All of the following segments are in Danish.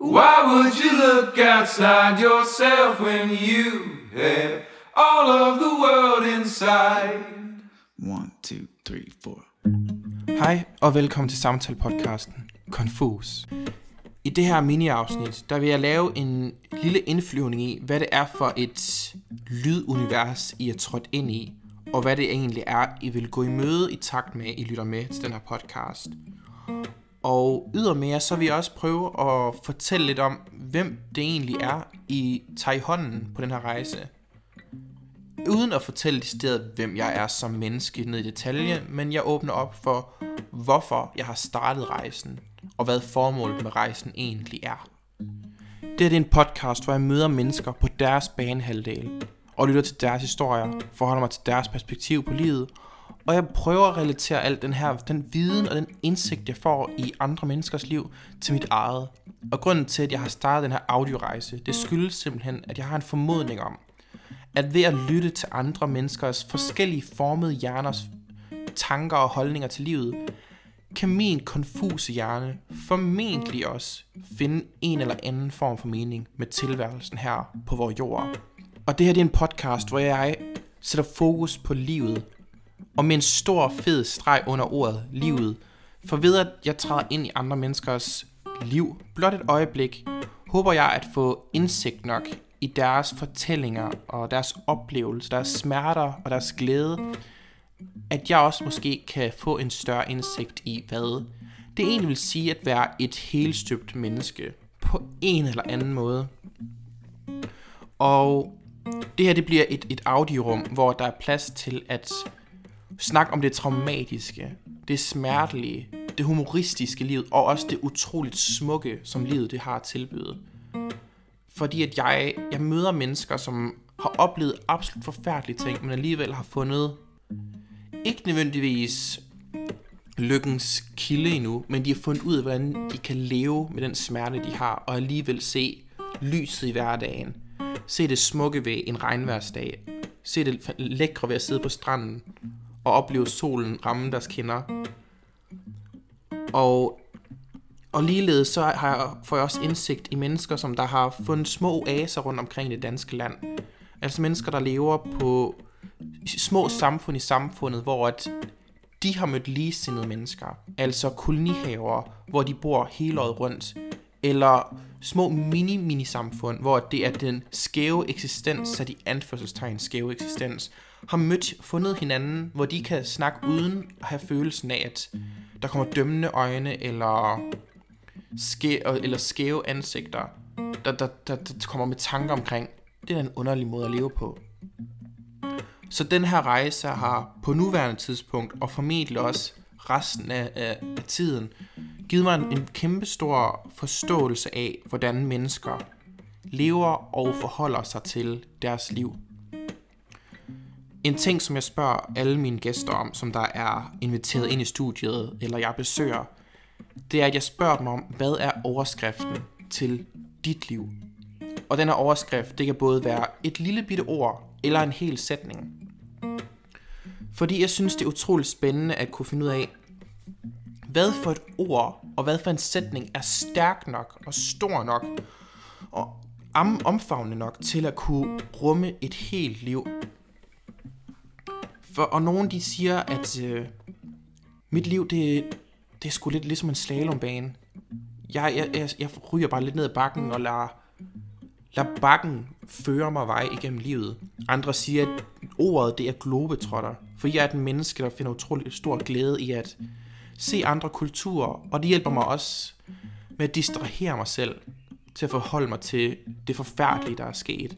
Why would you look outside yourself when you have all of the world inside? One, two, three, four. Hej og velkommen til samtale-podcasten Confus. I det her mini-afsnit, der vil jeg lave en lille indflyvning i, hvad det er for et lydunivers, I er trådt ind i, og hvad det egentlig er, I vil gå i møde i takt med, I lytter med til den her podcast. Og ydermere, så vil jeg også prøve at fortælle lidt om, hvem det egentlig er, I tager i hånden på den her rejse. Uden at fortælle stedet, hvem jeg er som menneske ned i detalje, men jeg åbner op for, hvorfor jeg har startet rejsen, og hvad formålet med rejsen egentlig er. Det er en podcast, hvor jeg møder mennesker på deres banehalvdel, og lytter til deres historier, forholder mig til deres perspektiv på livet, og jeg prøver at relatere alt den her, den viden og den indsigt, jeg får i andre menneskers liv, til mit eget. Og grunden til, at jeg har startet den her audiorejse, det skyldes simpelthen, at jeg har en formodning om, at ved at lytte til andre menneskers forskellige formede hjerners tanker og holdninger til livet, kan min konfuse hjerne formentlig også finde en eller anden form for mening med tilværelsen her på vores jord. Og det her det er en podcast, hvor jeg sætter fokus på livet, og med en stor fed streg under ordet livet, for ved at jeg træder ind i andre menneskers liv blot et øjeblik, håber jeg at få indsigt nok i deres fortællinger og deres oplevelser, deres smerter og deres glæde, at jeg også måske kan få en større indsigt i, hvad det egentlig vil sige at være et helstøbt menneske på en eller anden måde. Og det her det bliver et, et audiorum, hvor der er plads til at Snak om det traumatiske, det smertelige, det humoristiske liv, og også det utroligt smukke, som livet det har at tilbyde. Fordi at jeg, jeg møder mennesker, som har oplevet absolut forfærdelige ting, men alligevel har fundet ikke nødvendigvis lykkens kilde endnu, men de har fundet ud af, hvordan de kan leve med den smerte, de har, og alligevel se lyset i hverdagen. Se det smukke ved en regnværsdag. Se det lækre ved at sidde på stranden og opleve solen ramme deres kinder. Og, og ligeledes så har jeg, får jeg også indsigt i mennesker, som der har fundet små oaser rundt omkring i det danske land. Altså mennesker, der lever på små samfund i samfundet, hvor at de har mødt ligesindede mennesker. Altså kolonihaver, hvor de bor hele året rundt. Eller små mini-mini-samfund, hvor det er den skæve eksistens, sat i anførselstegn skæve eksistens, har mødt, fundet hinanden, hvor de kan snakke uden at have følelsen af, at der kommer dømmende øjne, eller, skæ, eller skæve ansigter, der, der, der, der kommer med tanker omkring, det er en underlig måde at leve på. Så den her rejse har på nuværende tidspunkt, og formentlig også resten af, af, af tiden, givet mig en, en kæmpe stor forståelse af, hvordan mennesker lever og forholder sig til deres liv. En ting, som jeg spørger alle mine gæster om, som der er inviteret ind i studiet, eller jeg besøger, det er, at jeg spørger dem om, hvad er overskriften til dit liv? Og den her overskrift, det kan både være et lille bitte ord, eller en hel sætning. Fordi jeg synes, det er utroligt spændende at kunne finde ud af, hvad for et ord og hvad for en sætning er stærk nok og stor nok og omfavnende nok til at kunne rumme et helt liv. For, og nogen de siger, at øh, mit liv, det, det er sgu lidt ligesom en slalombane. Jeg, jeg, jeg, jeg ryger bare lidt ned ad bakken og lader, lader bakken føre mig vej igennem livet. Andre siger, at ordet det er globetrotter, for jeg er et menneske, der finder utrolig stor glæde i at se andre kulturer, og det hjælper mig også med at distrahere mig selv til at forholde mig til det forfærdelige, der er sket.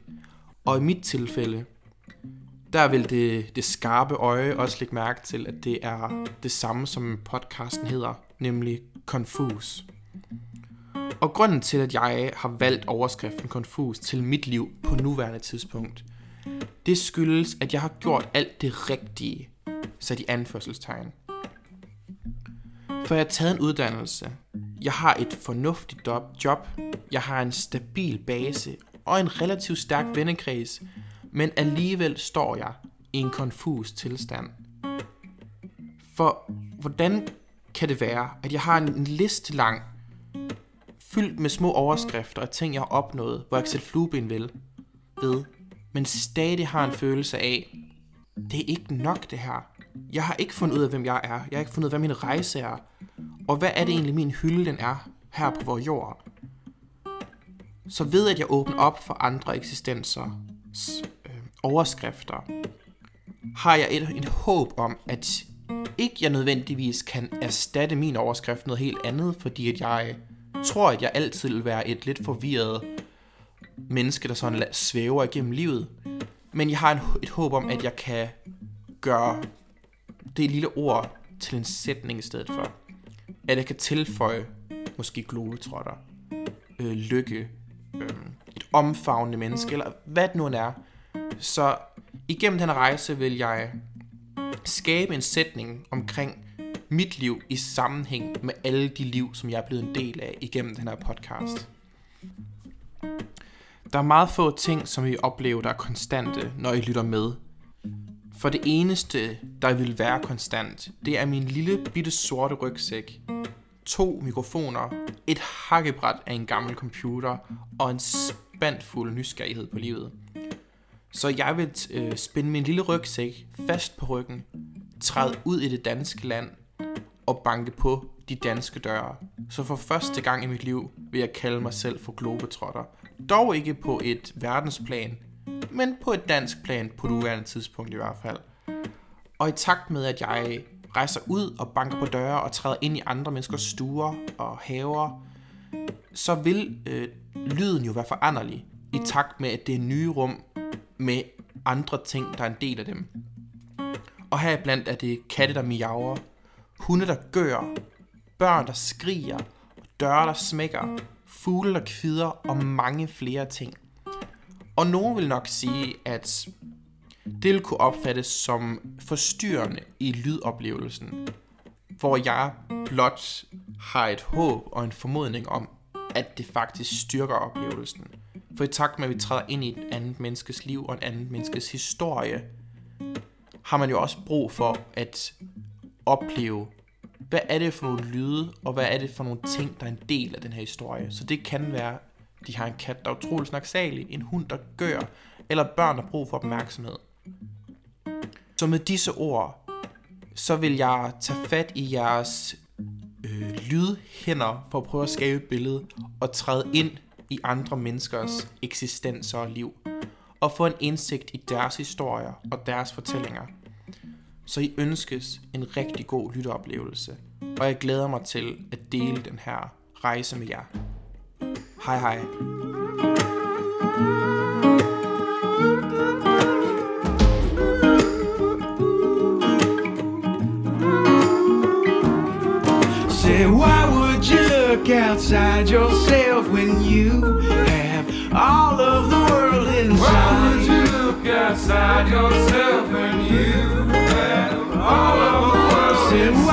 Og i mit tilfælde, der vil det, det skarpe øje også lægge mærke til, at det er det samme, som podcasten hedder, nemlig Confus. Og grunden til, at jeg har valgt overskriften Confus til mit liv på nuværende tidspunkt, det skyldes, at jeg har gjort alt det rigtige, sat i anførselstegn. For jeg har taget en uddannelse, jeg har et fornuftigt job, jeg har en stabil base og en relativt stærk vennekreds, men alligevel står jeg i en konfus tilstand. For hvordan kan det være, at jeg har en liste lang fyldt med små overskrifter og ting, jeg har opnået, hvor jeg kan sætte flueben vel ved, men stadig har en følelse af, det er ikke nok det her. Jeg har ikke fundet ud af, hvem jeg er. Jeg har ikke fundet ud af, hvad min rejse er. Og hvad er det egentlig, min hylde den er her på vores jord? Så ved at jeg åbner op for andre eksistenser, øh, overskrifter, har jeg et, et håb om, at ikke jeg nødvendigvis kan erstatte min overskrift noget helt andet, fordi at jeg tror, at jeg altid vil være et lidt forvirret menneske, der sådan svæver igennem livet. Men jeg har en, et håb om, at jeg kan gøre det lille ord til en sætning i stedet for. At jeg kan tilføje måske globetrotter, øh, lykke, øh, et omfavnende menneske, eller hvad det nu end er. Så igennem den rejse vil jeg skabe en sætning omkring mit liv i sammenhæng med alle de liv, som jeg er blevet en del af igennem den her podcast. Der er meget få ting, som vi oplever, der er konstante, når I lytter med. For det eneste, der vil være konstant, det er min lille bitte sorte rygsæk, to mikrofoner, et hakkebræt af en gammel computer og en spandfuld nysgerrighed på livet. Så jeg vil øh, spænde min lille rygsæk fast på ryggen, træde ud i det danske land og banke på de danske døre. Så for første gang i mit liv vil jeg kalde mig selv for globetrotter. Dog ikke på et verdensplan, men på et dansk plan på det uværende tidspunkt i hvert fald. Og i takt med, at jeg rejser ud og banker på døre og træder ind i andre menneskers stuer og haver, så vil øh, lyden jo være foranderlig i takt med, at det er nye rum med andre ting, der er en del af dem. Og her blandt er det katte, der miaver, hunde, der gør, børn, der skriger, døre, der smækker, fugle, der kvider og mange flere ting. Og nogen vil nok sige, at det vil kunne opfattes som forstyrrende i lydoplevelsen, hvor jeg blot har et håb og en formodning om, at det faktisk styrker oplevelsen. For i takt med, at vi træder ind i et andet menneskes liv og en anden menneskes historie, har man jo også brug for at opleve, hvad er det for nogle lyde, og hvad er det for nogle ting, der er en del af den her historie. Så det kan være, de har en kat, der er utrolig snaksalig, en hund, der gør, eller børn, der har brug for opmærksomhed. Så med disse ord, så vil jeg tage fat i jeres øh, lydhænder for at prøve at skabe et billede og træde ind i andre menneskers eksistenser og liv og få en indsigt i deres historier og deres fortællinger. Så I ønskes en rigtig god lytteoplevelse, og jeg glæder mig til at dele den her rejse med jer. Hej hej. Say, why would you look outside yourself when you have all of the world inside? Why would you look outside yourself when you have all of the world Say, why would